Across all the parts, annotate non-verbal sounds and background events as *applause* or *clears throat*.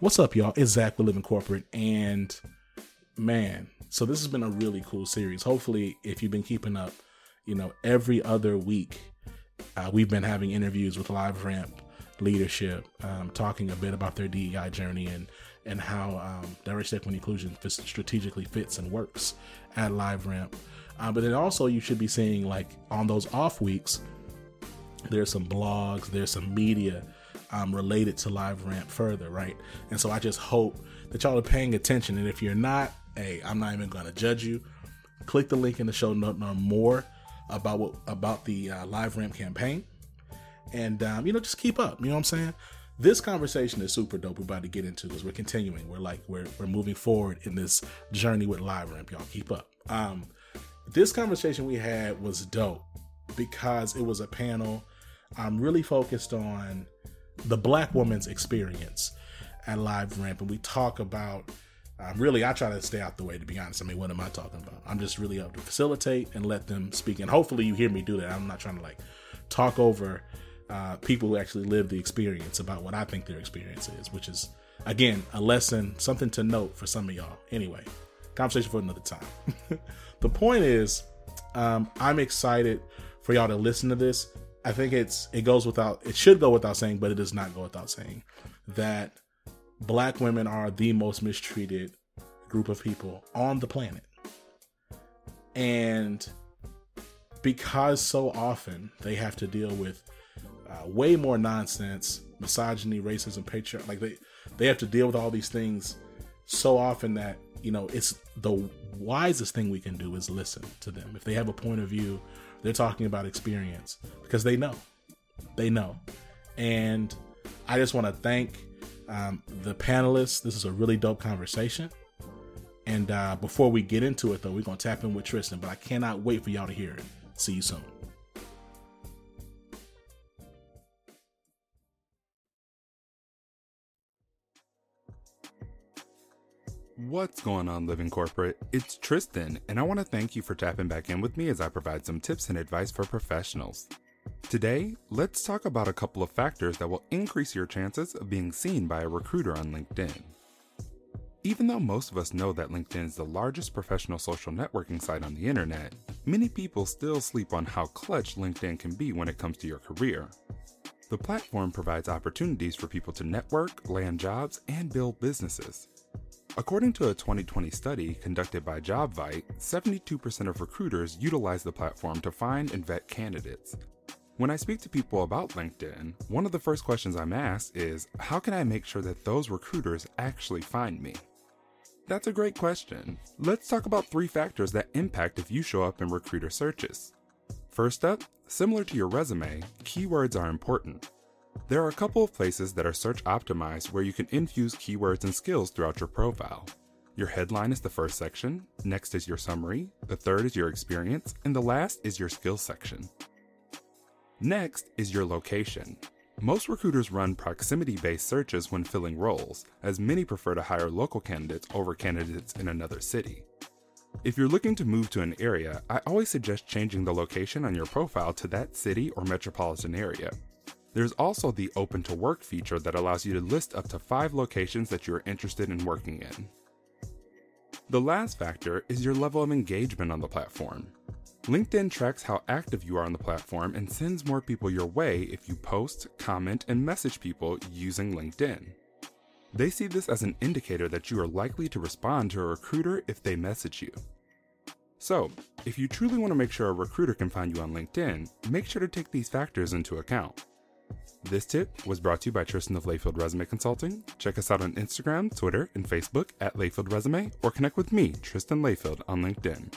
What's up, y'all? It's Zach with Living Corporate, and man, so this has been a really cool series. Hopefully, if you've been keeping up, you know, every other week, uh, we've been having interviews with LiveRamp leadership, um, talking a bit about their DEI journey and and how um, diversity, equity, inclusion strategically fits and works at LiveRamp. Uh, but then also, you should be seeing like on those off weeks, there's some blogs, there's some media um, related to LiveRamp further, right? And so I just hope that y'all are paying attention. And if you're not, hey, I'm not even going to judge you. Click the link in the show note know more about what about the uh, LiveRamp campaign, and um, you know just keep up. You know what I'm saying? This conversation is super dope. We're about to get into because we're continuing. We're like we're we're moving forward in this journey with LiveRamp. Y'all keep up. Um, this conversation we had was dope because it was a panel. I'm really focused on the black woman's experience at LiveRamp, and we talk about. Um, really, I try to stay out the way. To be honest, I mean, what am I talking about? I'm just really up to facilitate and let them speak, and hopefully, you hear me do that. I'm not trying to like talk over uh, people who actually live the experience about what I think their experience is, which is again a lesson, something to note for some of y'all. Anyway, conversation for another time. *laughs* the point is, um, I'm excited for y'all to listen to this I think it's it goes without it should go without saying, but it does not go without saying that black women are the most mistreated group of people on the planet. And because so often they have to deal with uh, way more nonsense, misogyny, racism, patriarchy, like they they have to deal with all these things so often that you know it's the wisest thing we can do is listen to them. If they have a point of view they're talking about experience because they know. They know. And I just want to thank um, the panelists. This is a really dope conversation. And uh, before we get into it, though, we're going to tap in with Tristan, but I cannot wait for y'all to hear it. See you soon. What's going on, Living Corporate? It's Tristan, and I want to thank you for tapping back in with me as I provide some tips and advice for professionals. Today, let's talk about a couple of factors that will increase your chances of being seen by a recruiter on LinkedIn. Even though most of us know that LinkedIn is the largest professional social networking site on the internet, many people still sleep on how clutch LinkedIn can be when it comes to your career. The platform provides opportunities for people to network, land jobs, and build businesses. According to a 2020 study conducted by JobVite, 72% of recruiters utilize the platform to find and vet candidates. When I speak to people about LinkedIn, one of the first questions I'm asked is how can I make sure that those recruiters actually find me? That's a great question. Let's talk about three factors that impact if you show up in recruiter searches. First up, similar to your resume, keywords are important. There are a couple of places that are search optimized where you can infuse keywords and skills throughout your profile. Your headline is the first section, next is your summary, the third is your experience, and the last is your skills section. Next is your location. Most recruiters run proximity based searches when filling roles, as many prefer to hire local candidates over candidates in another city. If you're looking to move to an area, I always suggest changing the location on your profile to that city or metropolitan area. There's also the Open to Work feature that allows you to list up to five locations that you are interested in working in. The last factor is your level of engagement on the platform. LinkedIn tracks how active you are on the platform and sends more people your way if you post, comment, and message people using LinkedIn. They see this as an indicator that you are likely to respond to a recruiter if they message you. So, if you truly want to make sure a recruiter can find you on LinkedIn, make sure to take these factors into account. This tip was brought to you by Tristan of Layfield Resume Consulting. Check us out on Instagram, Twitter, and Facebook at Layfield Resume, or connect with me, Tristan Layfield, on LinkedIn.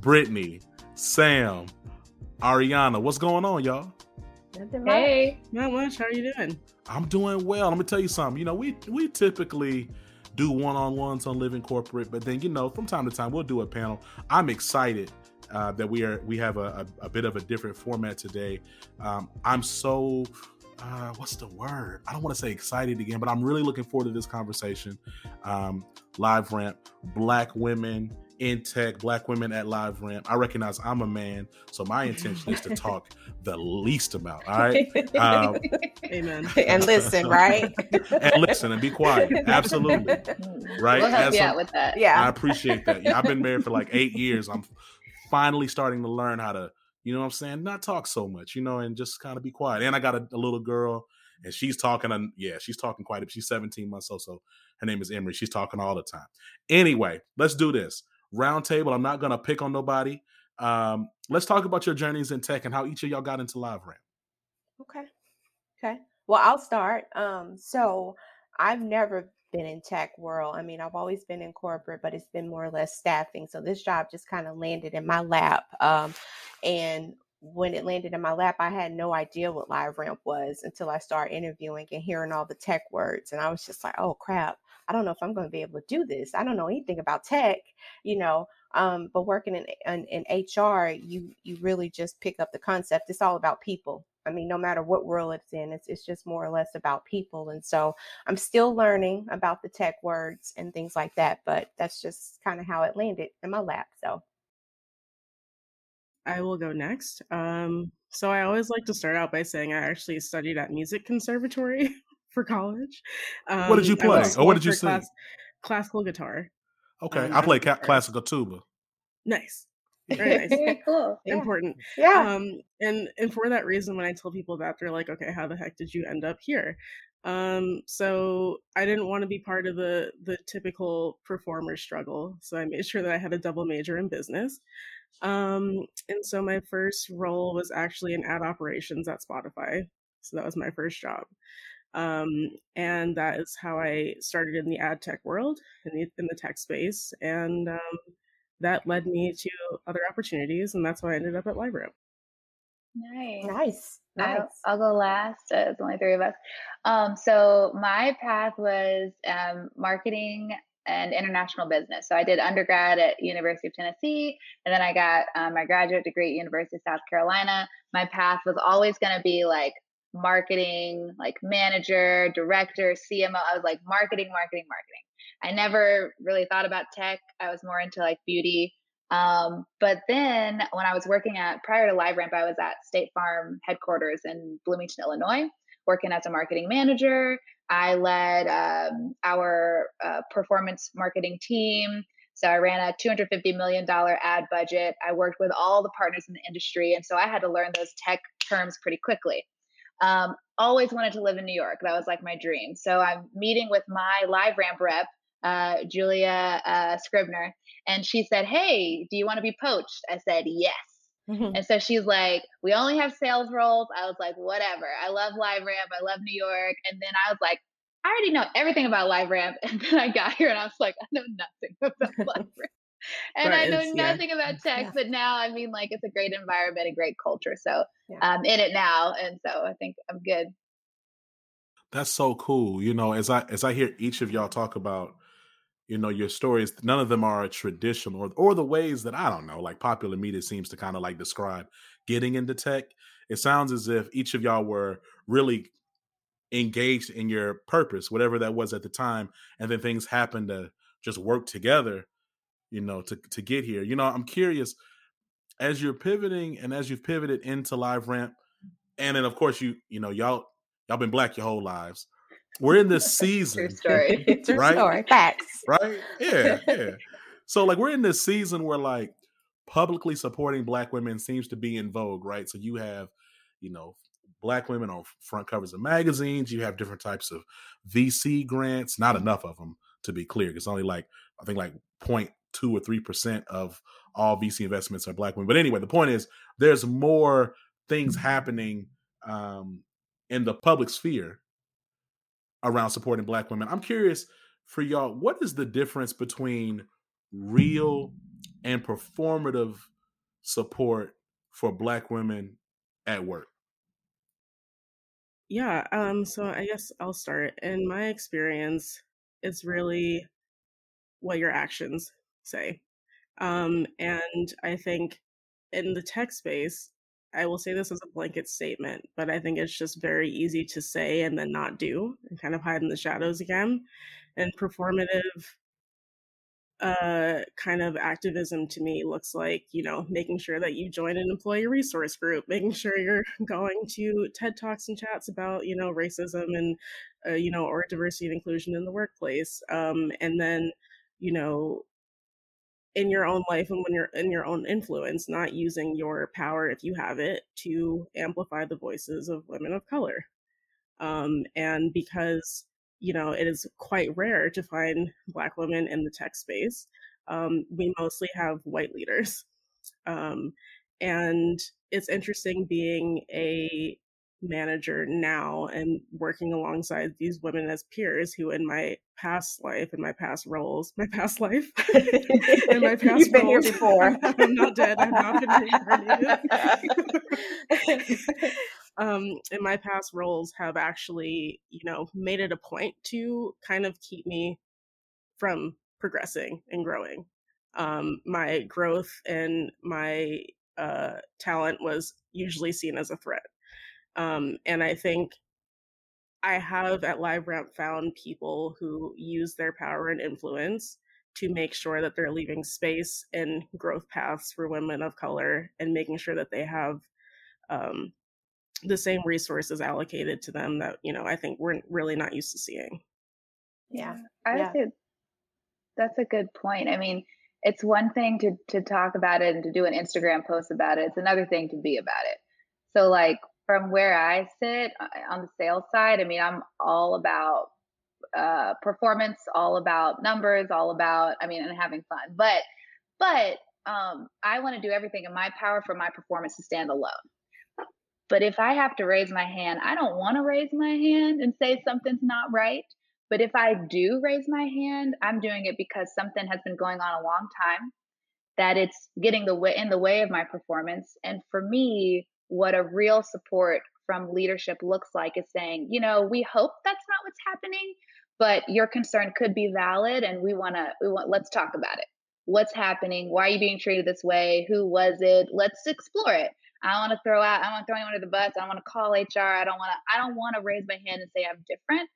Brittany, Sam, Ariana, what's going on, y'all? Hey, not much. How are you doing? I'm doing well. Let me tell you something. You know, we we typically do one-on-ones on Living Corporate, but then you know, from time to time, we'll do a panel. I'm excited uh, that we are we have a, a, a, bit of a different format today. Um, I'm so uh, what's the word? I don't want to say excited again, but I'm really looking forward to this conversation. Um, LiveRamp, black women in tech, black women at LiveRamp. I recognize I'm a man, so my intention is to *laughs* talk the least amount. All right. *laughs* Um, Amen. And listen, right? and listen and be quiet. *laughs* Absolutely. Right. We'll help you out with that. Yeah. I appreciate that. Yeah, I've been married for like eight years. I'm finally starting to learn how to, you know what I'm saying, not talk so much, you know, and just kind of be quiet. And I got a, a little girl and she's talking and yeah she's talking quite a bit she's 17 months old so her name is emery she's talking all the time anyway let's do this roundtable. I'm not gonna pick on nobody. Um, let's talk about your journeys in tech and how each of y'all got into LiveRamp. Okay. Okay. Well, I'll start. Um, so I've never been in tech world. I mean, I've always been in corporate, but it's been more or less staffing. So this job just kind of landed in my lap. Um, and when it landed in my lap, I had no idea what LiveRamp was until I started interviewing and hearing all the tech words. And I was just like, oh crap, I don't know if I'm going to be able to do this. I don't know anything about tech, you know. Um, but working in, in, in HR, you you really just pick up the concept. It's all about people. I mean, no matter what world it's in, it's it's just more or less about people. And so I'm still learning about the tech words and things like that. But that's just kind of how it landed in my lap. So I will go next. Um, so I always like to start out by saying I actually studied at music conservatory. *laughs* for college. Um, what did you um, play? Or what did you sing? Class, classical guitar. Okay, um, I play ca- classical tuba. Nice. *laughs* Very nice. *laughs* Cool. Important. Yeah. Um, and and for that reason, when I tell people that, they're like, "Okay, how the heck did you end up here?" Um, so I didn't want to be part of the the typical performer struggle, so I made sure that I had a double major in business. Um, and so my first role was actually in ad operations at Spotify. So that was my first job. Um, and that is how I started in the ad tech world, in the, in the tech space. And um, that led me to other opportunities. And that's why I ended up at LiveRamp. Nice. Nice. Nice. I'll, I'll, go last. Uh, it's only three of us. Um, so my path was um, marketing and international business. So I did undergrad at University of Tennessee, and then I got um, my graduate degree at University of South Carolina. My path was always going to be like marketing, like manager, director, CMO. I was like marketing, marketing, marketing. I never really thought about tech. I was more into like beauty. Um, but then when I was working at prior to LiveRamp, I was at State Farm headquarters in Bloomington, Illinois, working as a marketing manager. I led um, our uh, performance marketing team. So I ran a $250 million ad budget. I worked with all the partners in the industry. And so I had to learn those tech terms pretty quickly. Um, always wanted to live in New York. That was like my dream. So I'm meeting with my LiveRamp rep, uh, Julia uh, Scribner, and she said, Hey, do you want to be poached? I said, Yes. Mm-hmm. And so she's like, We only have sales roles. I was like, Whatever. I love LiveRamp. I love New York. And then I was like, I already know everything about LiveRamp. *laughs* And then I got here and I was like, I know nothing *laughs* about live ramp and right, I know nothing yeah. about tech, yeah. but now I mean, like, it's a great environment, a great culture. So yeah. I'm in it now, and so I think I'm good. That's so cool. You know, as I as I hear each of y'all talk about, you know, your stories, none of them are traditional or or the ways that I don't know, like popular media seems to kind of like describe getting into tech. It sounds as if each of y'all were really engaged in your purpose, whatever that was at the time, and then things happened to just work together you know, to to get here. You know, I'm curious as you're pivoting and as you've pivoted into LiveRamp, and then of course you you know y'all y'all been black your whole lives. We're in this *laughs* season, True story. *laughs* True right? Story. Facts, right? Yeah, *laughs* yeah. So like we're in this season where like publicly supporting black women seems to be in vogue, right? So you have, you know, black women on front covers of magazines. You have different types of VC grants. Not enough of them, to be clear. It's only like I think like 0.2 or three percent of all VC investments are black women. But anyway, the point is there's more things happening um, in the public sphere around supporting black women. I'm curious for y'all, what is the difference between real and performative support for black women at work? Yeah, um, so I guess I'll start. In my experience, it's really what your actions say. Um, and I think in the tech space, I will say this as a blanket statement, but I think it's just very easy to say and then not do and kind of hide in the shadows again. And performative uh, kind of activism to me looks like, you know, making sure that you join an employee resource group, making sure you're *laughs* going to TED Talks and chats about, you know, racism and, uh, you know, or diversity and inclusion in the workplace. Um, and then, you know, in your own life and when you're in your own influence, not using your power, if you have it, to amplify the voices of women of color. Um, and because, you know, it is quite rare to find Black women in the tech space, um, we mostly have white leaders. Um, and it's interesting being a manager now and working alongside these women as peers who in my past life in my past roles my *laughs* past life in my *laughs* past You've been roles, here before. I'm not dead. I've not been reincarnated *laughs* um in my past roles have actually you know made it a point to kind of keep me from progressing and growing. Um my growth and my uh talent was usually seen as a threat um, and I think I have at LiveRamp found people who use their power and influence to make sure that they're leaving space and growth paths for women of color and making sure that they have um, the same resources allocated to them that you know I think we're really not used to seeing. Yeah, I yeah. would say that's a good point. I mean, it's one thing to to talk about it and to do an Instagram post about it. It's another thing to be about it. So like from where I sit uh, on the sales side, I mean, I'm all about uh, performance, all about numbers, all about, I mean, and having fun. But, but um, I want to do everything in my power for my performance to stand alone. But if I have to raise my hand, I don't want to raise my hand and say something's not right. But if I do raise my hand, I'm doing it because something has been going on a long time that it's getting the way in the way of my performance. And for me, what a real support from leadership looks like is saying, you know, we hope that's not what's happening, but your concern could be valid and we want to we want let's talk about it. What's happening? Why are you being treated this way? Who was it? Let's explore it. I want to throw out, I want to throw anyone under the bus. I don't want to call HR. I don't want to, I don't want to raise my hand and say I'm different.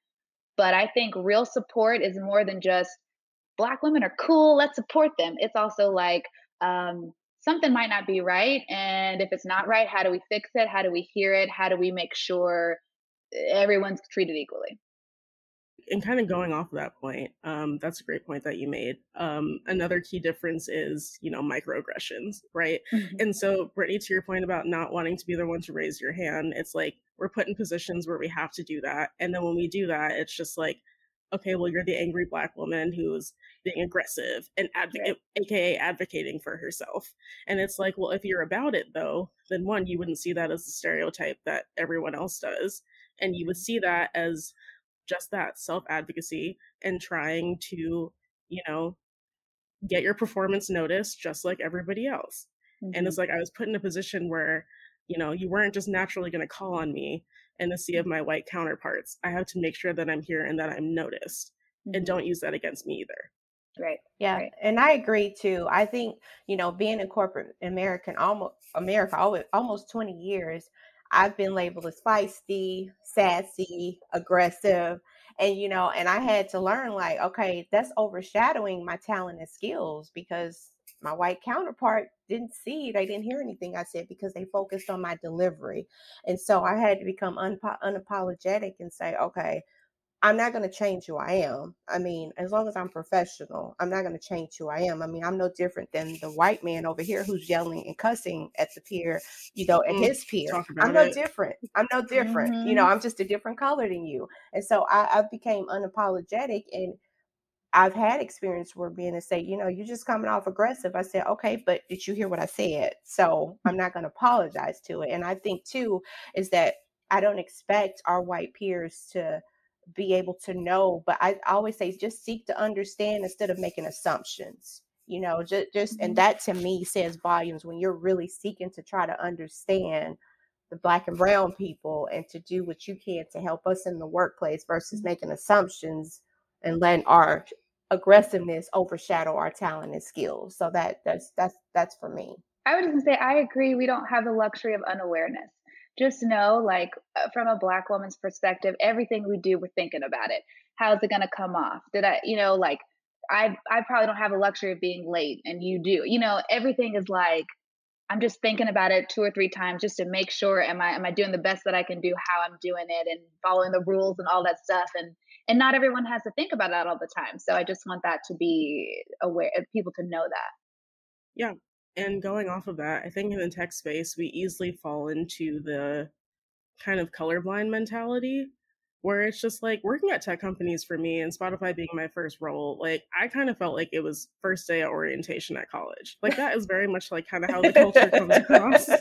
But I think real support is more than just black women are cool. Let's support them. It's also like, um, something might not be right. And if it's not right, how do we fix it? How do we hear it? How do we make sure everyone's treated equally? And kind of going off of that point, um, that's a great point that you made. Um, another key difference is, you know, microaggressions, right? Mm-hmm. And so, Brittany, to your point about not wanting to be the one to raise your hand, it's like we're put in positions where we have to do that. And then when we do that, it's just like, okay, well, you're the angry black woman who's being aggressive and advocate, aka advocating for herself. And it's like, well, if you're about it though, then one, you wouldn't see that as a stereotype that everyone else does. And you would see that as just that self advocacy and trying to, you know, get your performance noticed just like everybody else. Mm-hmm. And it's like I was put in a position where, you know, you weren't just naturally going to call on me in the sea of my white counterparts. I have to make sure that I'm here and that I'm noticed mm-hmm. and don't use that against me either. Right. Yeah. Right. And I agree too. I think, you know, being in corporate American almost America almost 20 years, I've been labeled as feisty, sassy, aggressive. And you know, and I had to learn like, okay, that's overshadowing my talent and skills because my white counterpart didn't see, they didn't hear anything I said because they focused on my delivery. And so I had to become unpo- unapologetic and say, okay, I'm not going to change who I am. I mean, as long as I'm professional, I'm not going to change who I am. I mean, I'm no different than the white man over here who's yelling and cussing at the peer, you know, at mm, his peer. I'm no it. different. I'm no different. Mm-hmm. You know, I'm just a different color than you. And so I, I became unapologetic and I've had experience where being to say, you know, you're just coming off aggressive. I said, okay, but did you hear what I said? So I'm not going to apologize to it. And I think too is that I don't expect our white peers to be able to know, but I, always say just seek to understand instead of making assumptions. You know, just just and mm-hmm. that to me says volumes when you're really seeking to try to understand the black and brown people and to do what you can to help us in the workplace versus mm-hmm. making assumptions and letting our aggressiveness overshadow our talent and skills. So that that's that's that's for me. I would just say I agree. We don't have the luxury of unawareness. Just know, like uh, from a black woman's perspective, everything we do, we're thinking about it. How's it gonna come off? Did I, you know, like I I probably don't have the luxury of being late, and you do. You know, everything is like I'm just thinking about it two or three times just to make sure am I am I doing the best that I can do, how I'm doing it, and following the rules and all that stuff. And and not everyone has to think about that all the time so i just want that to be aware of people to know that yeah and going off of that i think in the tech space we easily fall into the kind of colorblind mentality where it's just like working at tech companies for me and Spotify being my first role, like I kind of felt like it was first day of orientation at college. Like that is very much like kind of how the culture comes across. *laughs*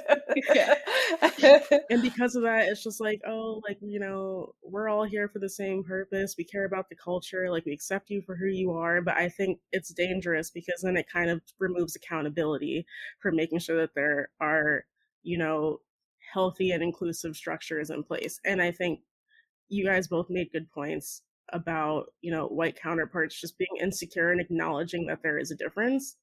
*laughs* and because of that, it's just like, oh, like, you know, we're all here for the same purpose. We care about the culture, like we accept you for who you are. But I think it's dangerous because then it kind of removes accountability for making sure that there are, you know, healthy and inclusive structures in place. And I think you guys both made good points about you know white counterparts just being insecure and acknowledging that there is a difference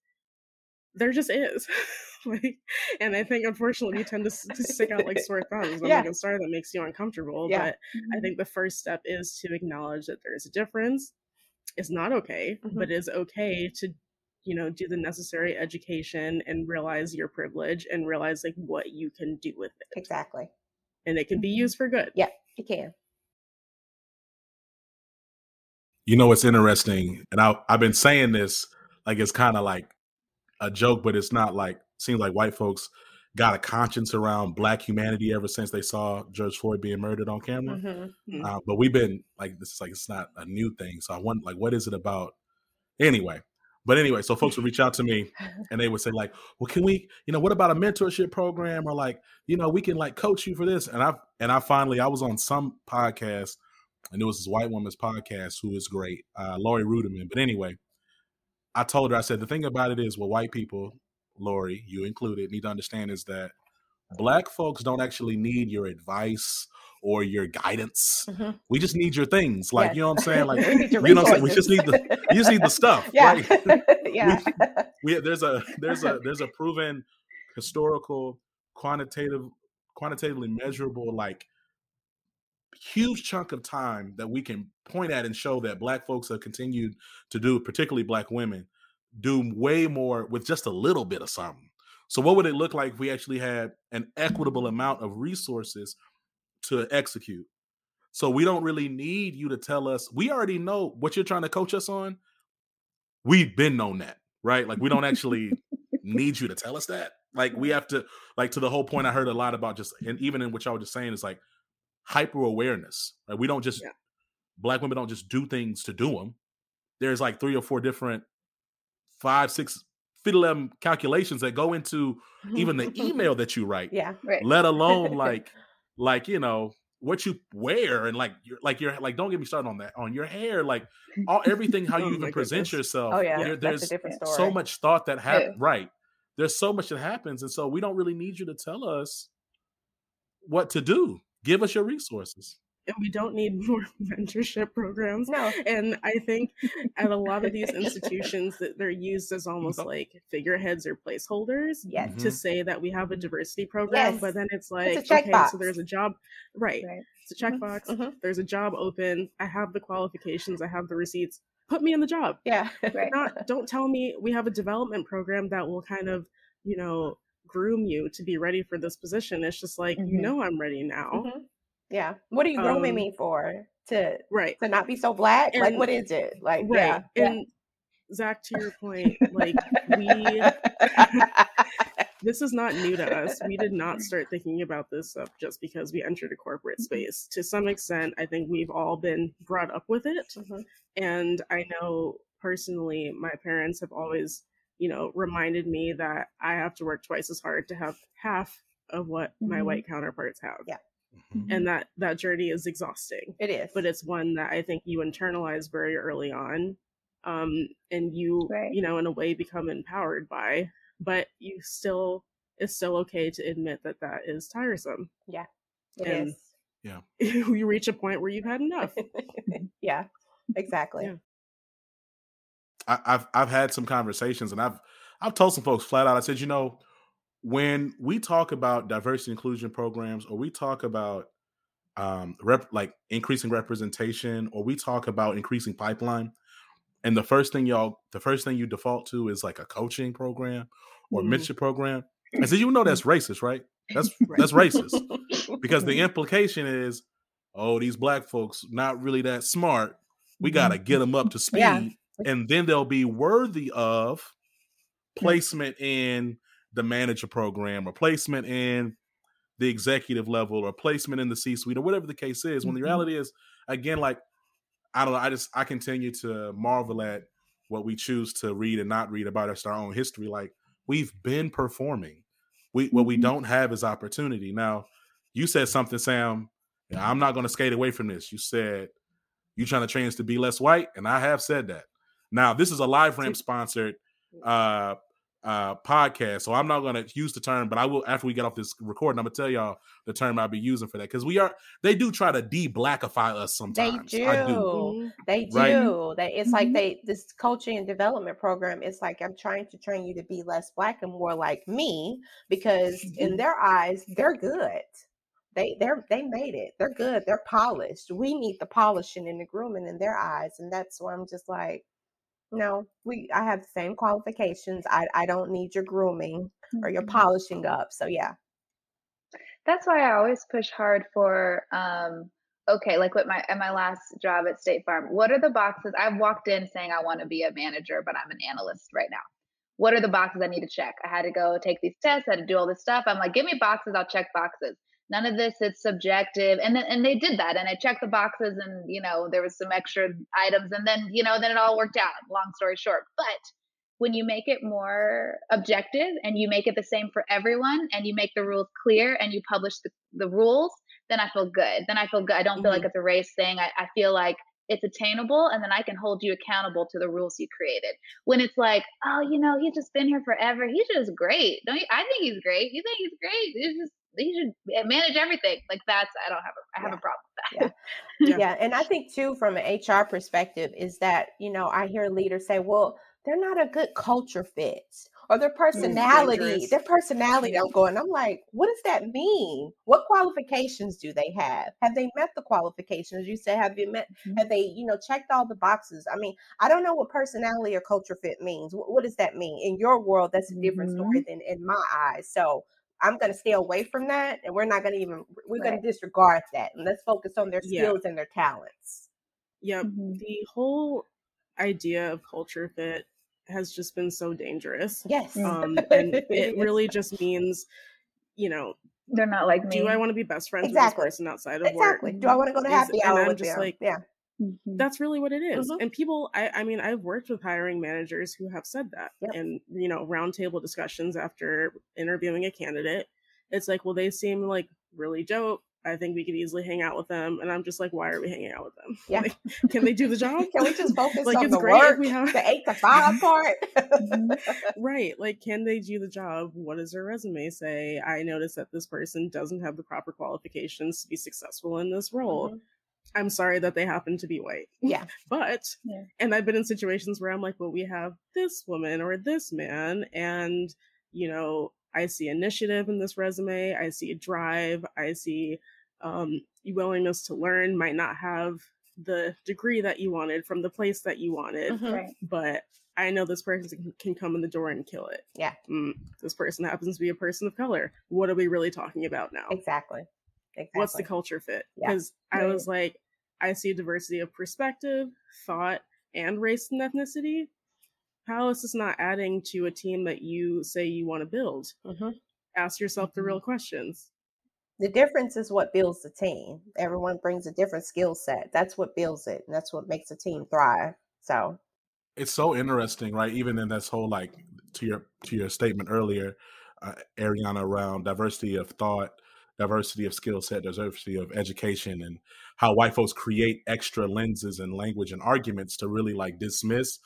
there just is *laughs* like and i think unfortunately we tend to, to stick out like *laughs* sore thumbs i'm yeah. like i'm sorry that makes you uncomfortable yeah. but mm-hmm. i think the first step is to acknowledge that there's a difference it's not okay mm-hmm. but it is okay to you know do the necessary education and realize your privilege and realize like what you can do with it exactly and it can be mm-hmm. used for good yeah it can you know, it's interesting, and I, I've been saying this like it's kind of like a joke, but it's not like seems like white folks got a conscience around black humanity ever since they saw George Floyd being murdered on camera. Mm-hmm. mm-hmm. Uh, but we've been like this is like it's not a new thing. So I want like what is it about? Anyway, but anyway, so folks would reach out to me and they would say like, "Well, can we, you know, what about a mentorship program or like, you know, we can like coach you for this?" And I and I finally I was on some podcast and it was this white woman's podcast who is great, uh, Laurie Ruettimann. But anyway, I told her, I said, the thing about it is, what white people, Laurie, you included, need to understand is that black folks don't actually need your advice or your guidance. Mm-hmm. We just need your things. Like, yes. you know what I'm saying? Like, *laughs* you know what I'm saying? We just need the, you just need the stuff. *laughs* Yeah. Right? *laughs* yeah. We, we, there's a, there's a, there's a proven historical, quantitative, quantitatively measurable, like huge chunk of time that we can point at and show that black folks have continued to do, particularly black women, do way more with just a little bit of something. So, what would it look like if we actually had an equitable amount of resources to execute? So, we don't really need you to tell us, we already know what you're trying to coach us on. We've been known that, right? Like, we don't actually need you to tell us that. Like, we have to, like, to the whole point I heard a lot about just, and even in what y'all were just saying, is like, hyper awareness. Right? We don't just yeah. black women don't just do things to do them. There's like three or four different, five, six, fiddle calculations that go into even the *laughs* email that you write. Yeah, right. Let alone *laughs* like, like you know what you wear and like you're like you're like don't get me started on that on your hair like all everything how you oh even present goodness. yourself oh yeah there, there's so much thought that happens yeah. right there's so much that happens and so we don't really need you to tell us what to do Give us your resources. And we don't need *laughs* more mentorship programs. No. And I think at a lot of these *laughs* institutions that they're used as almost like figureheads or placeholders yes. to mm-hmm. say that we have a diversity program, yes. but then it's like, it's okay, box. so there's a job, right? right. It's a mm-hmm. checkbox. Mm-hmm. There's a job open. I have the qualifications. I have the receipts. Put me in the job. Yeah. *laughs* Right. Not, don't tell me we have a development program that will kind of, you know, groom you to be ready for this position. It's just like, mm-hmm. you know, I'm ready now. Mm-hmm. Yeah. What are you grooming um, me for? To right to not be so black? And, like what is it? Like right. yeah. And Zach, to your point, like we *laughs* this is not new to us. We did not *laughs* start thinking about this stuff just because we entered a corporate mm-hmm. space. To some extent, I think we've all been brought up with it. Mm-hmm. And I know personally, my parents have always, you know, reminded me that I have to work twice as hard to have half of what mm-hmm. my white counterparts have. Yeah. Mm-hmm. And that that journey is exhausting. It is. But it's one that I think you internalize very early on. Um, and you, right. you know, in a way become empowered by but you still it's still okay to admit that that is tiresome. Yeah, it and is. Yeah, *laughs* you reach a point where you've had enough. *laughs* yeah, exactly. Yeah. I, I've I've had some conversations, and I've I've told some folks flat out. I said, you know, when we talk about diversity inclusion programs, or we talk about um, rep, like increasing representation, or we talk about increasing pipeline, and the first thing y'all, the first thing you default to is like a coaching program or mm-hmm. mentorship program. I said, *clears throat* you know that's racist, right? That's that's racist because the *laughs* implication is, oh, these black folks not really that smart. We got to get them up to speed, yeah. And then they'll be worthy of placement in the manager program or placement in the executive level or placement in the C suite or whatever the case is. When the mm-hmm. reality is, again, like I don't know. I just I continue to marvel at what we choose to read and not read about us our own history. Like we've been performing. We what we mm-hmm. don't have is opportunity. Now, you said something, Sam. I'm not going to skate away from this. You said you trying to change to be less white, and I have said that. Now, this is a LiveRamp sponsored uh, uh, podcast. So I'm not going to use the term, but I will after we get off this recording. I'm going to tell y'all the term I'll be using for that because we are they do try to de-blackify us sometimes. They do. do. They do. Right? They, it's like mm-hmm. they this coaching and development program. It's like I'm trying to train you to be less black and more like me because in mm-hmm. their eyes they're good. They they're they made it. They're good. They're polished. We need the polishing and the grooming in their eyes, and that's why I'm just like no, we I have the same qualifications. I I don't need your grooming or your mm-hmm. polishing up. So yeah. That's why I always push hard for um okay, like with my at my last job at State Farm, what are the boxes? I've walked in saying I want to be a manager, but I'm an analyst right now. What are the boxes I need to check? I had to go take these tests, I had to do all this stuff. I'm like, give me boxes, I'll check boxes none of this it's subjective and then and they did that and i checked the boxes and you know there was some extra items and then you know then it all worked out long story short but when you make it more objective and you make it the same for everyone and you make the rules clear and you publish the, the rules then i feel good then i feel good i don't mm-hmm. feel like mm-hmm. it's a race thing I, I feel like it's attainable and then I can hold you accountable to the rules you created. When it's like, oh, you know, he's just been here forever. He's just great. Don't you? I think he's great. You think he's great. He's just he should manage everything. Like that's I don't have a I have yeah. a problem with that. Yeah. *laughs* yeah. yeah. And I think too from an HR perspective is that, you know, I hear leaders say, well, they're not a good culture fit or their personality, their personality don't go. And I'm like, what does that mean? What qualifications do they have? Have they met the qualifications? You say, have you met, mm-hmm. have they, you know, checked all the boxes? I mean, I don't know what personality or culture fit means. What, what does that mean? In your world, that's a different mm-hmm. story than in my eyes. So I'm going to stay away from that, and we're not going to even we're right. going to disregard that, and let's focus on their skills yeah. and their talents. Yeah, mm-hmm. the whole idea of culture fit has just been so dangerous. Yes, um, and it really *laughs* just means, you know, they're not like me. Do I want to be best friends exactly. with this person outside of exactly. work? Exactly. Do I want to go to happy Is, hour and I'm just them? like, yeah. Mm-hmm. That's really what it is. Mm-hmm. And people, I, I mean, I've worked with hiring managers who have said that. Yep. And, you know, roundtable discussions after interviewing a candidate, it's like, well, they seem like really dope. I think we could easily hang out with them. And I'm just like, why are we hanging out with them? *laughs* Yeah. Like, can they do the *laughs* job? can we just focus like, on it's the great work, we have... the eight to five *laughs* part? Mm-hmm. right. Like, can they do the job? What does their resume say? I noticed that this person doesn't have the proper qualifications to be successful in this role. Mm-hmm I'm sorry that they happen to be white. *laughs* Yeah. but, yeah. and I've been in situations where I'm like, well, we have this woman or this man, and, you know, I see initiative in this resume, I see drive, I see um, willingness to learn, might not have the degree that you wanted from the place that you wanted, mm-hmm. but I know this person can come in the door and kill it. Yeah. Mm, this person happens to be a person of color. What are we really talking about now? Exactly. exactly. what's the culture fit? Yeah. Because I was like, I see diversity of perspective, thought, and race and ethnicity. How is this not adding to a team that you say you want to build? Mhm. Ask yourself the real questions. The difference is what builds the team. Everyone brings a different skill set. That's what builds it. And that's what makes a team thrive. So it's so interesting, right? Even in this whole like to your to your statement earlier, uh, Ariana, around diversity of thought, diversity of skill set, diversity of education, and how white folks create extra lenses and language and arguments to really like dismiss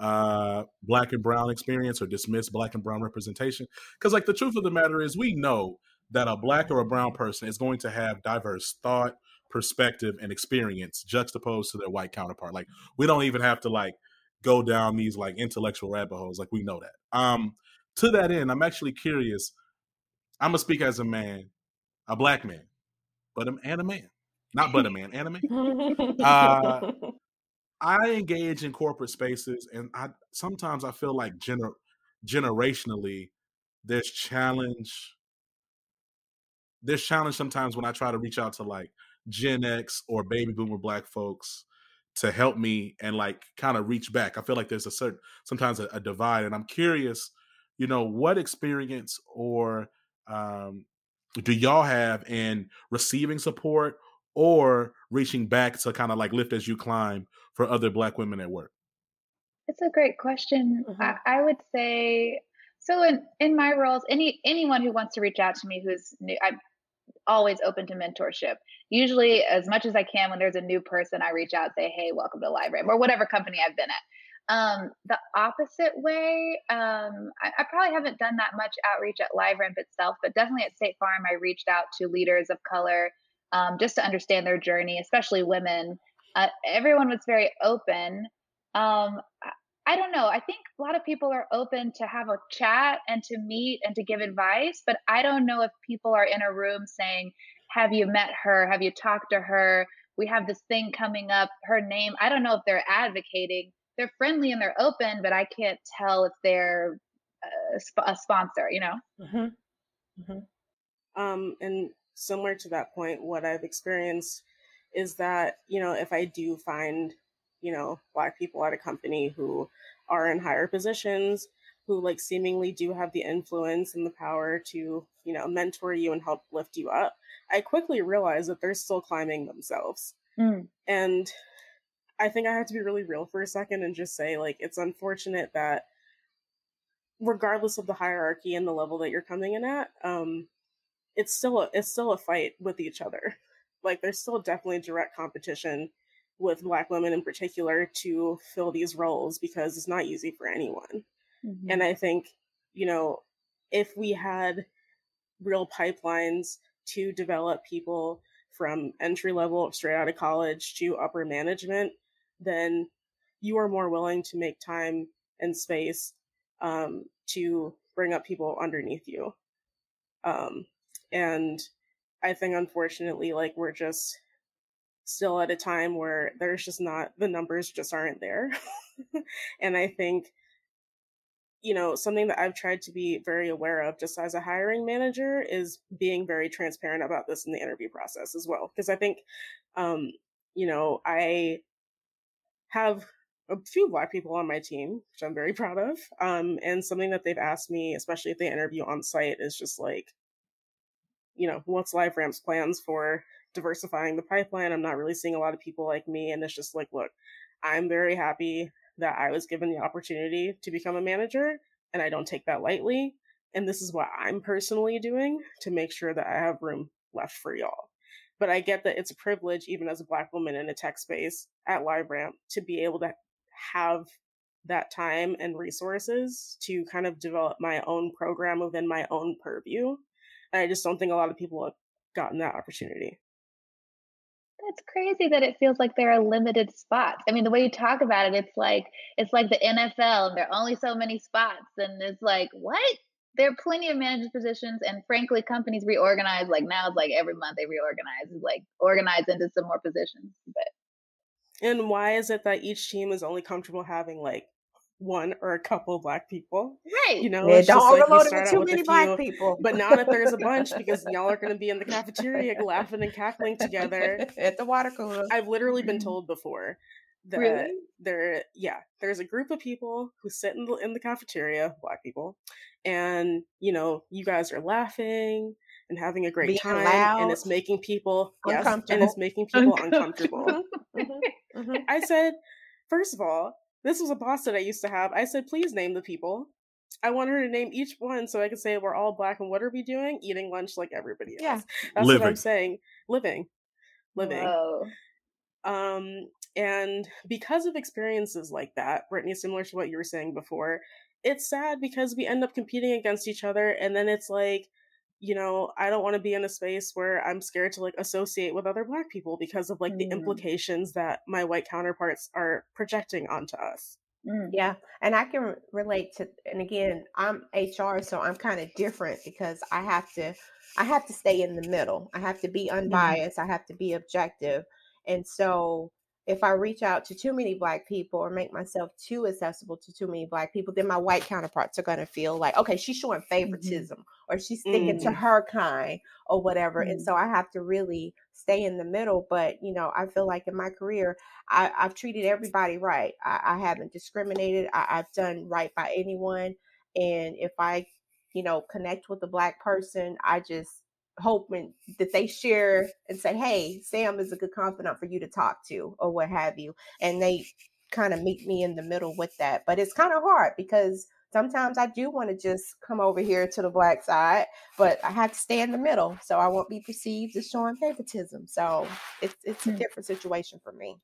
uh black and brown experience or dismiss black and brown representation. Because like the truth of the matter is we know that a black or a brown person is going to have diverse thought perspective and experience juxtaposed to their white counterpart. Like we don't even have to like go down these like intellectual rabbit holes. Like we know that. Um to that end i'm actually curious. I'm gonna speak as a man a black man but I'm and a man not but a man and a man Uh, *laughs* I engage in corporate spaces, and I sometimes I feel like gener- generationally, there's challenge. There's challenge sometimes when I try to reach out to like Gen X or baby boomer black folks to help me and like kind of reach back. I feel like there's a certain sometimes a, a divide, and I'm curious, you know, what experience or um, do y'all have in receiving support or reaching back to kind of like lift as you climb for other black women at work? It's a great question. Mhm. I, I would say so. In in my roles, any anyone who wants to reach out to me who's new, I'm always open to mentorship. Usually, as much as I can, when there's a new person, I reach out, say, "Hey, welcome to LiveRamp," or whatever company I've been at. Um, the opposite way, um, I, I probably haven't done that much outreach at LiveRamp itself, but definitely at State Farm, I reached out to leaders of color um, just to understand their journey, especially women. Uh, everyone was very open. Um, I- I don't know. I think a lot of people are open to have a chat and to meet and to give advice, but I don't know if people are in a room saying, Have you met her? Have you talked to her? We have this thing coming up, her name. I don't know if they're advocating. They're friendly and they're open, but I can't tell if they're a, sp- a sponsor, you know? Mhm. Um, and similar to that point, what I've experienced is that, you know, if I do find, you know, black people at a company who are in higher positions, who like seemingly do have the influence and the power to, you know, mentor you and help lift you up, I quickly realize that they're still climbing themselves. Mm. And I think I have to be really real for a second and just say, like, it's unfortunate that regardless of the hierarchy and the level that you're coming in at, um, it's still a, it's still a fight with each other. Like, there's still definitely direct competition with Black women in particular to fill these roles because it's not easy for anyone. Mhm. And I think, you know, if we had real pipelines to develop people from entry level straight out of college to upper management, then you are more willing to make time and space um, to bring up people underneath you. Um, and I think, unfortunately, like we're just still at a time where there's just not the numbers just aren't there. *laughs* and I think you know, something that I've tried to be very aware of just as a hiring manager is being very transparent about this in the interview process as well. Because I think, um, you know, I have a few black people on my team, which I'm very proud of. Um, and something that they've asked me, especially if they interview on site, is just like, you know, what's LiveRamp's plans for diversifying the pipeline? I'm not really seeing a lot of people like me. And it's just like, look, I'm very happy that I was given the opportunity to become a manager, and I don't take that lightly. And this is what I'm personally doing to make sure that I have room left for y'all. But I get that it's a privilege, even as a Black woman in a tech space at LiveRamp, to be able to have that time and resources to kind of develop my own program within my own purview. And I just don't think a lot of people have gotten that opportunity. That's crazy that it feels like there are limited spots. I mean, the way you talk about it, it's like it's like the NFL and there are only so many spots. And it's like, what? There are plenty of manager positions, and frankly, companies reorganize. Like now, it's like every month they reorganize, it's like organize into some more positions. But And why is it that each team is only comfortable having like one or a couple black people. Right. You know, Yeah, it's don't just like you overload start with out too with a many black few, people. but not if there's a bunch *laughs* because y'all are going to be in the cafeteria laughing and cackling *laughs* together. at the water cooler. I've literally been mm-hmm. told before that Really? there, yeah, there's a group of people who sit in the in the cafeteria, black people, and you know, you guys are laughing and having a great Being time, loud, and it's making people yes, and it's making people Uncomfortable. uncomfortable. *laughs* Mhm, mhm. I said, first of all, this was a boss that I used to have. I said, please name the people. I want her to name each one so I could say we're all black and what are we doing? Eating lunch like everybody else. Yeah. That's what I'm saying. Living. Living. Whoa. Um, and because of experiences like that, Brittany, similar to what you were saying before, it's sad because we end up competing against each other, and then it's like, you know, I don't want to be in a space where I'm scared to like associate with other black people because of like the Mm. implications that my white counterparts are projecting onto us. Mm. Yeah, and I can relate to. And again, I'm HR, so I'm kind of different because I have to, I have to stay in the middle. I have to be unbiased. I have to be objective. And so, if I reach out to too many black people or make myself too accessible to too many black people, then my white counterparts are going to feel like, okay, she's showing favoritism or she's sticking to Mm. her kind or whatever. And Mm. so I have to really stay in the middle. But you know, I feel like in my career, I, I've treated everybody right. I, I haven't discriminated. I, I've done right by anyone. And if I, you know, connect with a black person, I just hoping that they share and say, "Hey, Sam is a good confidant for you to talk to," or what have you. And they kind of meet me in the middle with that. But it's kind of hard because sometimes I do want to just come over here to the black side, but I have to stay in the middle so I won't be perceived as showing favoritism. So it's it's a Hmm. different situation for me.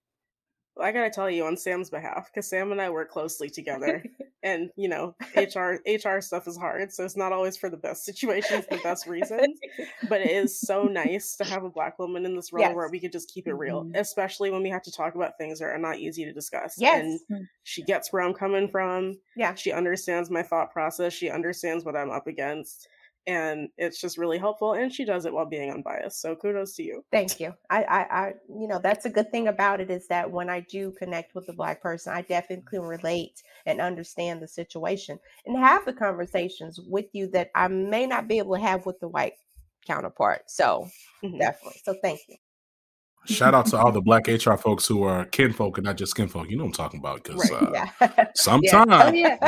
Well, I gotta tell you on Sam's behalf, because Sam and I work closely together, *laughs* and you know, *laughs* HR HR stuff is hard, so it's not always for the best *laughs* situations, the best reasons. *laughs* But it is so nice to have a black woman in this role Yes. where we could just keep it real, Mhm. especially when we have to talk about things that are not easy to discuss. Yes. And she gets where I'm coming from. Yeah. She understands my thought process. She understands what I'm up against. And it's just really helpful. And she does it while being unbiased. So kudos to you. Thank you. I, I, I, you know, that's a good thing about it is that when I do connect with a black person, I definitely can relate and understand the situation and have the conversations with you that I may not be able to have with the white counterpart. So Mhm. definitely. So thank you. Shout out to all the black *laughs* HR folks who are kinfolk and not just kinfolk. You know what I'm talking about because Right. uh, Yeah. *laughs* sometimes, Oh, yeah.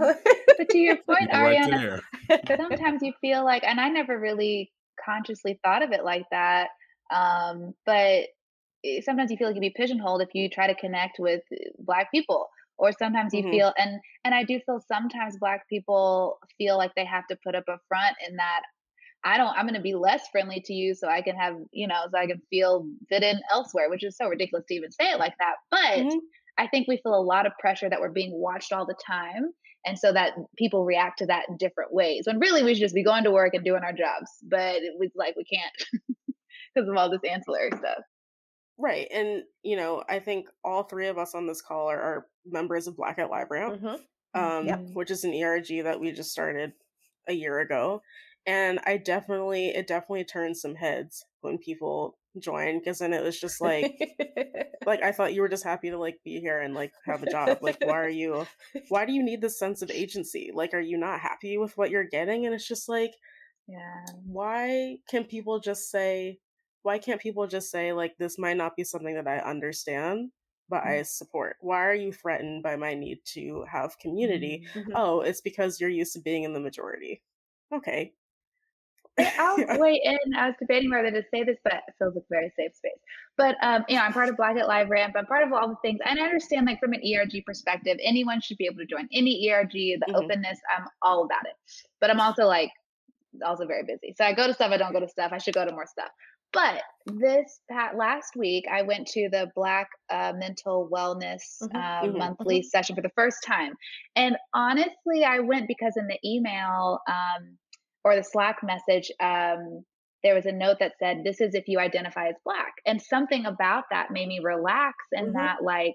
*laughs* But to your *laughs* point, right Ariana, there. *laughs* sometimes you feel like, and I never really consciously thought of it like that. Um, but sometimes you feel like you'd be pigeonholed if you try to connect with uh, Black people, or sometimes you Mhm. feel, and and I do feel sometimes Black people feel like they have to put up a front in that. I don't. I'm going to be less friendly to you, so I can have, you know, so I can feel fit in elsewhere, which is so ridiculous to even say it like that. But Mhm. I think we feel a lot of pressure that we're being watched all the time. And so that people react to that in different ways. When really we should just be going to work and doing our jobs. But it was like we can't *laughs* because of all this ancillary stuff. Right. And, you know, I think all three of us on this call are, are members of Black at LiveRamp, Mhm. um, Yep. which is an ERG that we just started a year ago. And I definitely, it definitely turned some heads when people joined because then it was just like, *laughs* like I thought you were just happy to like be here and like have a job. Like, why are you, *laughs* why do you need this sense of agency? Like, are you not happy with what you're getting? And it's just like, Yeah. why can people just say why can't people just say like this might not be something that i understand but i support why are you threatened by my need to have community Mhm. oh it's because you're used to being in the majority okay I'll *laughs* weigh in. I was debating whether to say this, but it feels like a very safe space. But um, you know, I'm part of Black at LiveRamp. I'm part of all the things, and I understand like from an ERG perspective, anyone should be able to join any ERG. The Mhm. openness, I'm all about it. But I'm also like also very busy, so I go to stuff. I don't go to stuff. I should go to more stuff. But this last week, I went to the Black uh, Mental Wellness Mhm, uh, mhm, monthly session for the first time, and honestly, I went because in the email. Um, or the Slack message, um, there was a note that said, "This is if you identify as Black," and something about that made me relax. And Mhm. that, like,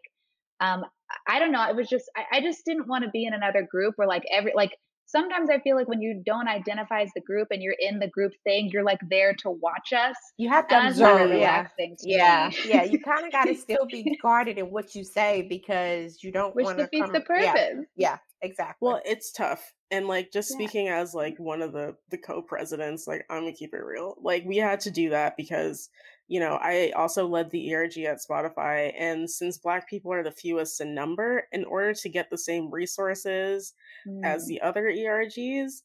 um, I don't know, it was just I, I just didn't want to be in another group where like every like sometimes I feel like when you don't identify as the group and you're in the group thing, you're like there to watch us. You have to observe. Yeah, yeah, yeah. You *laughs* kind of got to still be guarded in what you say because you don't want to defeats come, the purpose. Yeah, yeah, exactly. Well, it's tough, and like just yeah. speaking as like one of the the co-presidents, like I'm gonna keep it real. Like we had to do that because you know, I also led the ERG at Spotify. And since Black people are the fewest in number, in order to get the same resources mm. as the other ERGs,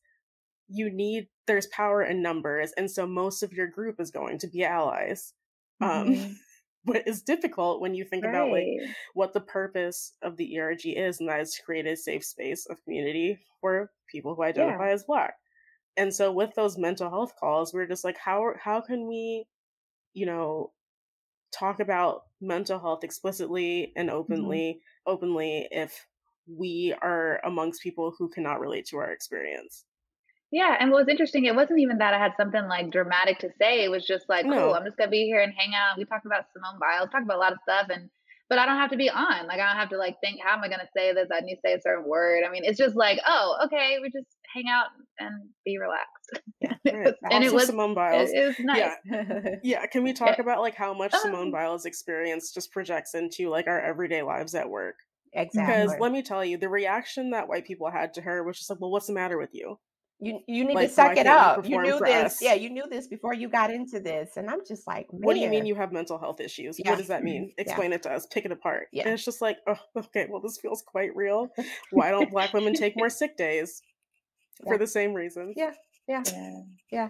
you need, there's power in numbers. And so most of your group is going to be allies. Um, mm-hmm. Um, but it's difficult when you think right. about like what the purpose of the ERG is, and that is to create a safe space of community for people who identify yeah. as Black. And so with those mental health calls, we're just like, how how can we you know, talk about mental health explicitly and mm-hmm. openly mm-hmm. openly if we are amongst people who cannot relate to our experience. Yeah, and what was interesting, it wasn't even that I had something like dramatic to say. It was just like, no. cool, I'm just gonna be here and hang out. We talked about Simone Biles, talked about a lot of stuff, and but I don't have to be on. Like I don't have to like think, how am I gonna say this? I need to say a certain word. I mean, it's just like, oh, okay, we just hang out and be relaxed. *laughs* Yeah, right. and it was Simone Biles. It, it was nice. Yeah. *laughs* yeah. Can we talk yeah. about like how much Simone um Biles' experience just projects into like our everyday lives at work? Exactly. Because let me tell you, the reaction that white people had to her was just like, "Well, what's the matter with you?" You you need like, to suck it up. You, you knew this. Us? Yeah, you knew this before you got into this. And I'm just like, Man. What do you mean you have mental health issues? Yeah. What does that mean? Explain yeah. it to us. Pick it apart. Yeah. And it's just like, oh, okay, well, this feels quite real. *laughs* Why don't black women take more sick days? For the same reasons. Yeah. Yeah. Yeah.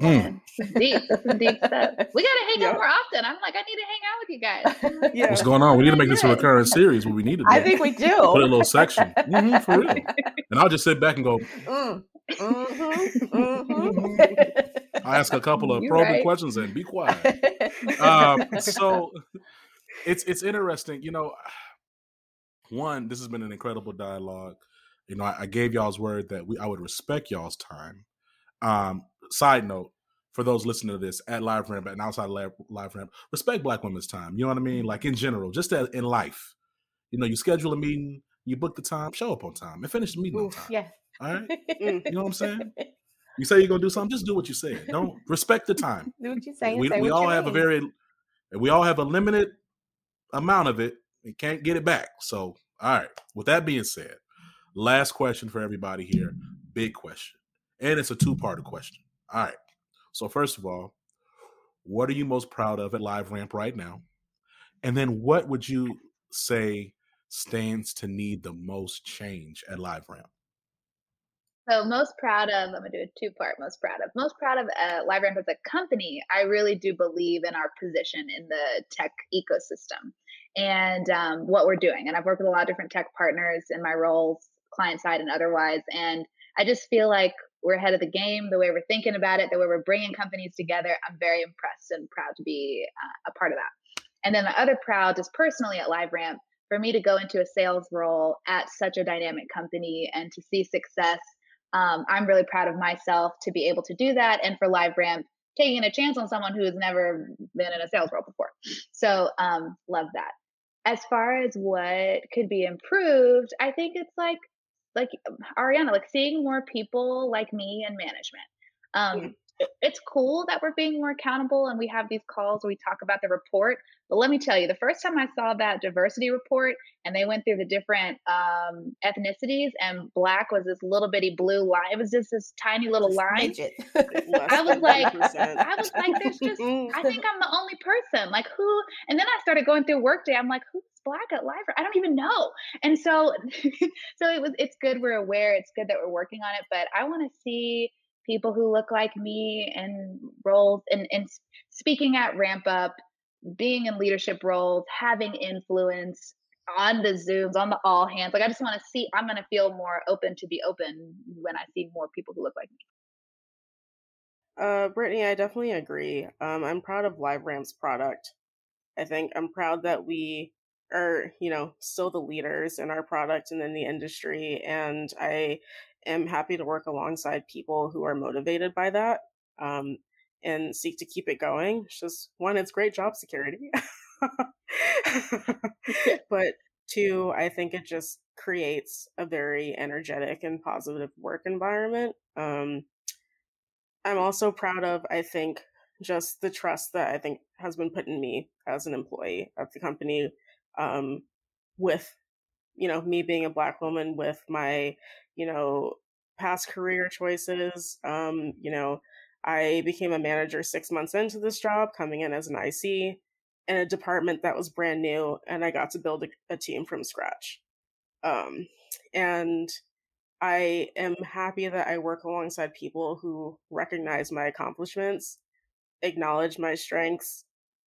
Mm. deep, deep stuff. *laughs* We gotta hang yep. out more often. I'm like, I need to hang out with you guys. *laughs* Yeah. What's going on? We need to make this a recurring series. What we need to do. I think we do. Put a little section mm-hmm, for real. And I'll just sit back and go. Mm. Mm-hmm, mm-hmm. I ask a couple of probing right. questions and be quiet. *laughs* Um, so it's it's interesting, you know. One, this has been an incredible dialogue. You know, I, I gave y'all's word that we I would respect y'all's time. Um, side note, for those listening to this at LiveRamp and outside Live, LiveRamp, respect Black women's time. You know what I mean? Like in general, just as in life. You know, you schedule a meeting, you book the time, show up on time, and finish the meeting on time. Yeah. All right. Mm. you know what I'm saying? *laughs* You say you're gonna do something, just do what you said. Don't *laughs* respect the time. do what you say. We, say we all have mean. a very, we all have a limited amount of it. and can't get it back. So, all right. With that being said, last question for everybody here. Big question, and it's a two-part question. All right. So first of all, what are you most proud of at LiveRamp right now? And then what would you say stands to need the most change at LiveRamp? So most proud of, I'm gonna do a two part. Most proud of, most proud of uh, LiveRamp as a company. I really do believe in our position in the tech ecosystem and um, what we're doing. And I've worked with a lot of different tech partners in my roles, client side and otherwise. And I just feel like we're ahead of the game. The way we're thinking about it, the way we're bringing companies together. I'm very impressed and proud to be uh, a part of that. And then the other proud, just personally at LiveRamp, for me to go into a sales role at such a dynamic company and to see success um, I'm really proud of myself to be able to do that. And for LiveRamp, taking a chance on someone who has never been in a sales role before. So um, love that. As far as what could be improved, I think it's like like Ariana, like seeing more people like me in management. Um, it's cool that we're being more accountable and we have these calls where we talk about the report. But let me tell you, the first time I saw that diversity report and they went through the different um, ethnicities and black was this little bitty blue line. It was just this tiny little line. *laughs* I was like, I was like, there's *laughs* just, I think I'm the only person. Like who? And then I started going through Workday. I'm like, who's black at live? I don't even know. And so, *laughs* so it was. It's good we're aware. It's good that we're working on it. But I want to see people who look like me and roles and, and speaking at RampUp being in leadership roles having influence on the zooms on the all hands like i just want to see i'm going to feel more open to be open when i see more people who look like me. Uh brittany i definitely agree. Um i'm proud of LiveRamp's product. I think i'm proud that we are you know still the leaders in our product and in the industry and i am happy to work alongside people who are motivated by that um, and seek to keep it going. It's just one, it's great job security. *laughs* but Two, I think it just creates a very energetic and positive work environment. Um, I'm also proud of, I think, just the trust that I think has been put in me as an employee at the company um, with, you know, me being a Black woman, with my, you know, past career choices. Um, you know, I became a manager six months into this job, coming in as an IC in a department that was brand new, and I got to build a, a team from scratch. Um, and I am happy that I work alongside people who recognize my accomplishments, acknowledge my strengths,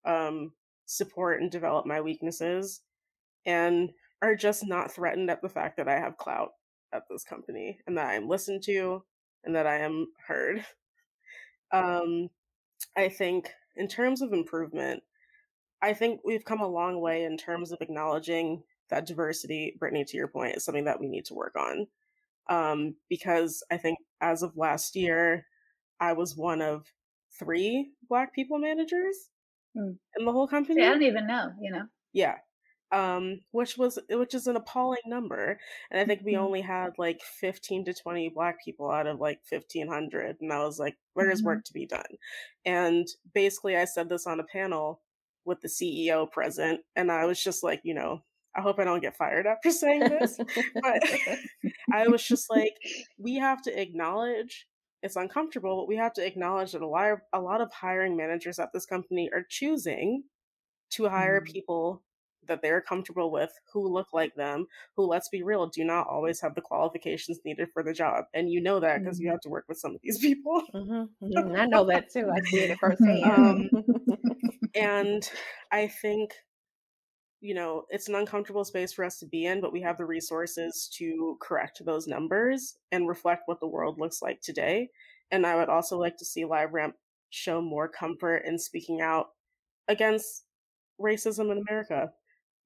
um, support and develop my weaknesses, and are just not threatened at the fact that I have clout at this company and that I am listened to and that I am heard. *laughs* Um, I think in terms of improvement, I think we've come a long way in terms of acknowledging that diversity, Brittany, to your point, is something that we need to work on. Um, because I think as of last year, I was one of three Black people managers mm. in the whole company. See, I don't even know, you know? Yeah um, which was which is an appalling number. And I think we mm-hmm. only had like 15 to 20 black people out of like 1500 and I was like there's mm-hmm. work to be done. And basically I said this on a panel with the CEO present and I was just like, you know, I hope I don't get fired after *laughs* saying this, but *laughs* I was just like we have to acknowledge it's uncomfortable, but we have to acknowledge that a lot of, a lot of hiring managers at this company are choosing to hire mm-hmm. people that they're comfortable with, who look like them, who, let's be real, do not always have the qualifications needed for the job. And you know that because mm-hmm. you have to work with some of these *laughs* people. Mm-hmm. Mm-hmm. I know that too. I see it firsthand. Um, *laughs* and I think, you know, it's an uncomfortable space for us to be in, but we have the resources to correct those numbers and reflect what the world looks like today. And I would also like to see LiveRamp show more comfort in speaking out against racism in America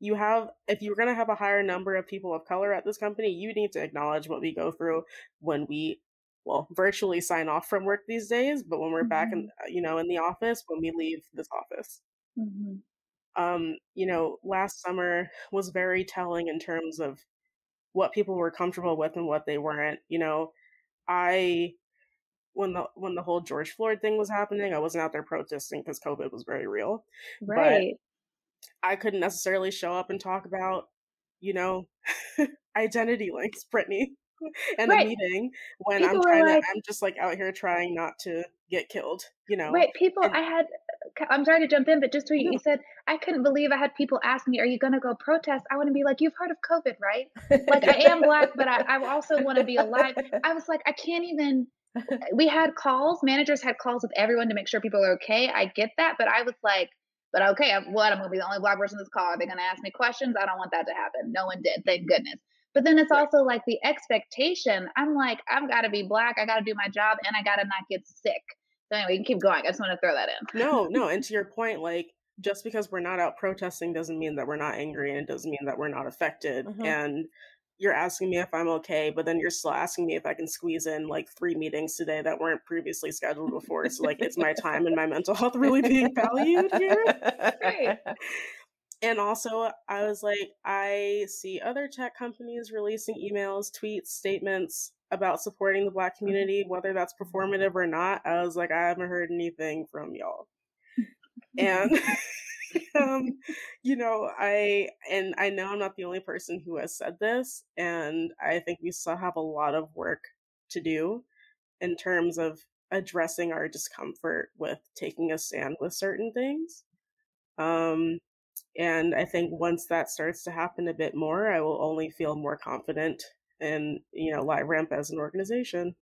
you have if you're going to have a higher number of people of color at this company you need to acknowledge what we go through when we well virtually sign off from work these days but when we're mm-hmm. back in mm-hmm. you know in the office when we leave this office mm-hmm. um you know last summer was very telling in terms of what people were comfortable with and what they weren't you know i when the when the whole George Floyd thing was happening, I wasn't out there protesting because COVID was very real. Right. I couldn't necessarily show up and talk about, you know, *laughs* IdentityLinks, Brittany, *laughs* in right. a meeting when people I'm trying like, to, I'm just like out here trying not to get killed, you know. Right. People, and, I had, I'm sorry to jump in, but just what you said, I couldn't believe I had people ask me, are you going to go protest? I want to be like, you've heard of COVID, right? Like, I am black, but I, I also want to be alive. *laughs* I was like, I can't even. We had calls, managers had calls with everyone to make sure people are okay. I get that, but I was like, but okay, what? I'm going to be the only black person in this car. Are they going to ask me questions? I don't want that to happen. No one did. Thank goodness. But then it's also like the expectation. I'm like, I've got to be black. I got to do my job and I got to not get sick. So anyway, you can keep going. I just want to throw that in. No, no. And to your point, like, just because we're not out protesting doesn't mean that we're not angry and it doesn't mean that we're not affected. Mm-hmm. And you're asking me if I'm okay, but then you're still asking me if I can squeeze in like three meetings today that weren't previously scheduled before. So like it's my time and my mental health *laughs* really being valued here. Right. And also I was like, I see other tech companies releasing emails, tweets, statements about supporting the black mm-hmm. community, whether that's performative or not. I was like, I haven't heard anything from y'all. *laughs* And *laughs* *laughs* um, you know, I and I know I'm not the only person who has said this, and I think we still have a lot of work to do in terms of addressing our discomfort with taking a stand with certain things. Um, and I think once that starts to happen a bit more, I will only feel more confident in you know LiveRamp as an organization.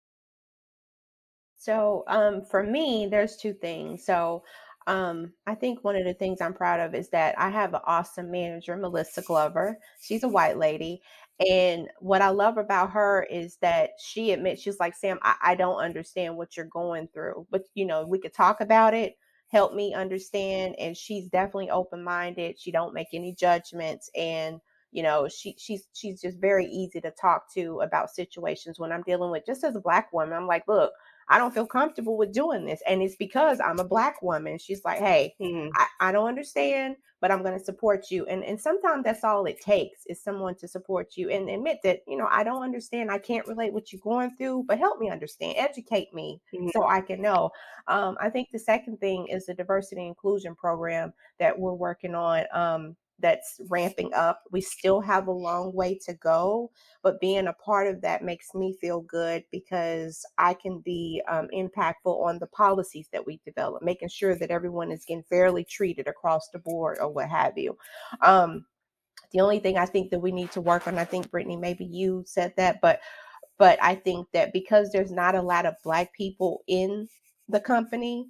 So um, for me, there's two things. So um, I think one of the things I'm proud of is that I have an awesome manager, Melissa Glover. She's a white lady. And what I love about her is that she admits, she's like, Sam, I, I don't understand what you're going through, but you know, we could talk about it, help me understand. And she's definitely open minded. She don't make any judgments. And you know she she's she's just very easy to talk to about situations when i'm dealing with just as a black woman i'm like look I don't feel comfortable with doing this. And it's because I'm a black woman. She's like, hey, mm-hmm. I, I don't understand, but I'm going to support you. And, and sometimes that's all it takes is someone to support you and admit that, you know, I don't understand. I can't relate what you're going through, but help me understand, educate me mm-hmm. so I can know. Um, I think the second thing is the diversity inclusion program that we're working on. Um, that's ramping up. We still have a long way to go, but being a part of that makes me feel good because I can be um, impactful on the policies that we develop, making sure that everyone is getting fairly treated across the board or what have you. Um, the only thing I think that we need to work on, I think Brittany, maybe you said that, but but I think that because there's not a lot of black people in the company,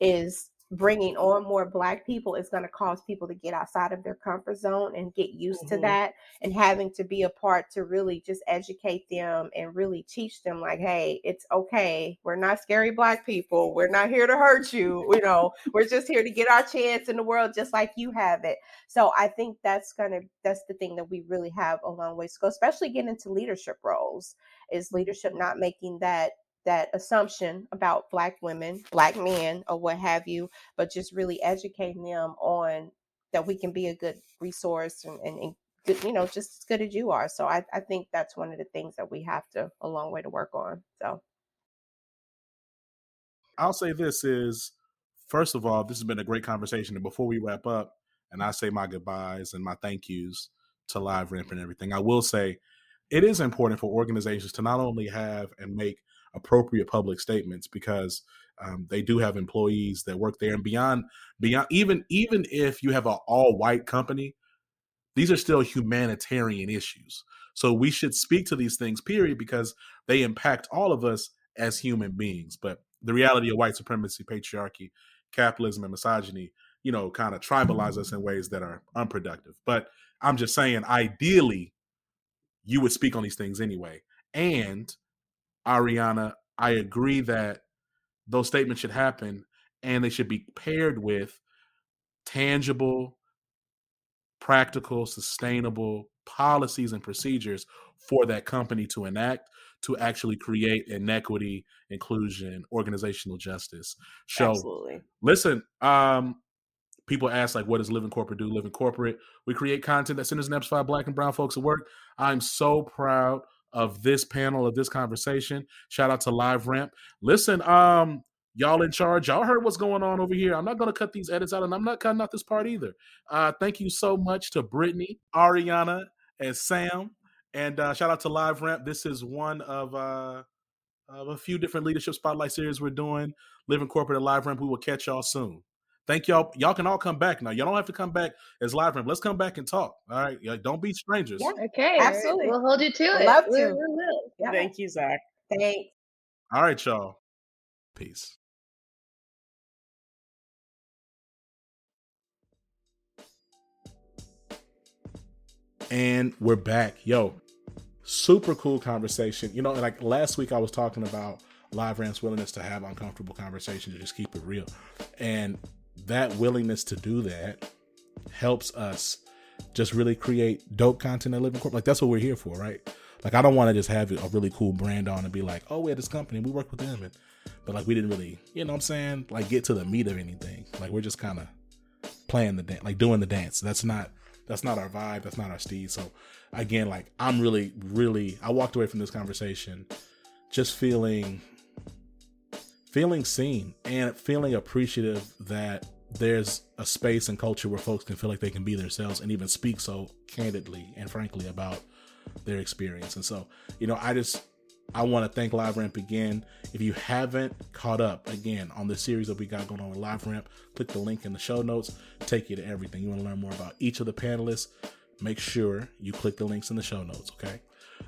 is bringing on more black people is going to cause people to get outside of their comfort zone and get used mm-hmm. to that and having to be a part to really just educate them and really teach them like hey it's okay. We're not scary black people. We're not here to hurt you you know. We're just here to get our chance in the world just like you have it. So i think that's going to that's the thing that we really have a long ways to go especially getting into leadership roles is leadership not making that that assumption about black women, black men, or what have you, but just really educating them on that we can be a good resource and, and, and good, you know, just as good as you are. So I, I think that's one of the things that we have to a long way to work on. So I'll say this is first of all, this has been a great conversation. And before we wrap up, and I say my goodbyes and my thank yous to LiveRamp and everything, I will say it is important for organizations to not only have and make appropriate public statements because um, they do have employees that work there. And beyond beyond even even if you have an all white company these are still humanitarian issues. So we should speak to these things period because they impact all of us as human beings. But the reality of white supremacy patriarchy capitalism and misogyny you know kind of tribalize us in ways that are unproductive. But i'm just saying ideally you would speak on these things anyway. And Ariana, I agree that those statements should happen and they should be paired with tangible, practical, sustainable policies and procedures for that company to enact to actually create inequity, inclusion, organizational justice. So Absolutely. listen, um, people ask like what does living corporate do living corporate we create content that centers and amplifies black and brown folks at work i'm so proud of this panel of this conversation. Shout out to LiveRamp. Listen, um, y'all in charge. Y'all heard what's going on over here. I'm not to cut these edits out, and I'm not cutting out this part either. Uh, thank you so much to Brittany, Ariana, and Sam. And uh, shout out to LiveRamp. This is one of uh, of a few different leadership spotlight series we're doing. Living corporate at LiveRamp. We will catch y'all soon. Thank y'all. Y'all can all come back now. Y'all don't have to come back as LiveRamp. Let's come back and talk. All right. don't be strangers. Yeah. Okay. Absolutely. We'll hold you to it. Love to. We, we yeah. Thank you, Zach. Thanks. All right, y'all. Peace. And we're back. Yo, super cool conversation. You know, like last week I was talking about LiveRamp's willingness to have uncomfortable conversations to just keep it real. And that willingness to do that helps us just really create dope content at Living Corp. Like that's what we're here for, right? Like I don't want to just have a really cool brand on and be like, oh, we had this company, we work with them, and but like we didn't really, you know, what I'm saying, like get to the meat of anything. Like we're just kind of playing the dance, like doing the dance. That's not that's not our vibe. That's not our steed. So again, like I'm really, really, I walked away from this conversation just feeling feeling seen and feeling appreciative that there's a space and culture where folks can feel like they can be themselves and even speak so candidly and frankly about their experience. And so, you know, I just I want to thank LiveRamp again. If you haven't caught up again on the series that we got going on with LiveRamp, click the link in the show notes, take you to everything. You want to learn more about each of the panelists, make sure you click the links in the show notes, okay?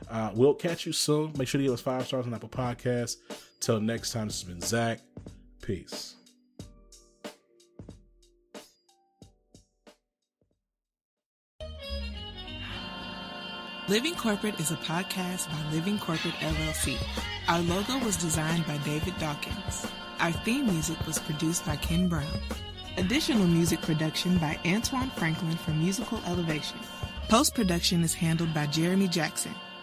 Uh, we'll catch you soon. Make sure to give us five stars on Apple Podcasts. Till next time, this has been Zach. Peace. Living Corporate is a podcast by Living Corporate LLC. Our logo was designed by David Dawkins. Our theme music was produced by Ken Brown. Additional music production by Antoine Franklin for Musical Elevation. Post production is handled by Jeremy Jackson.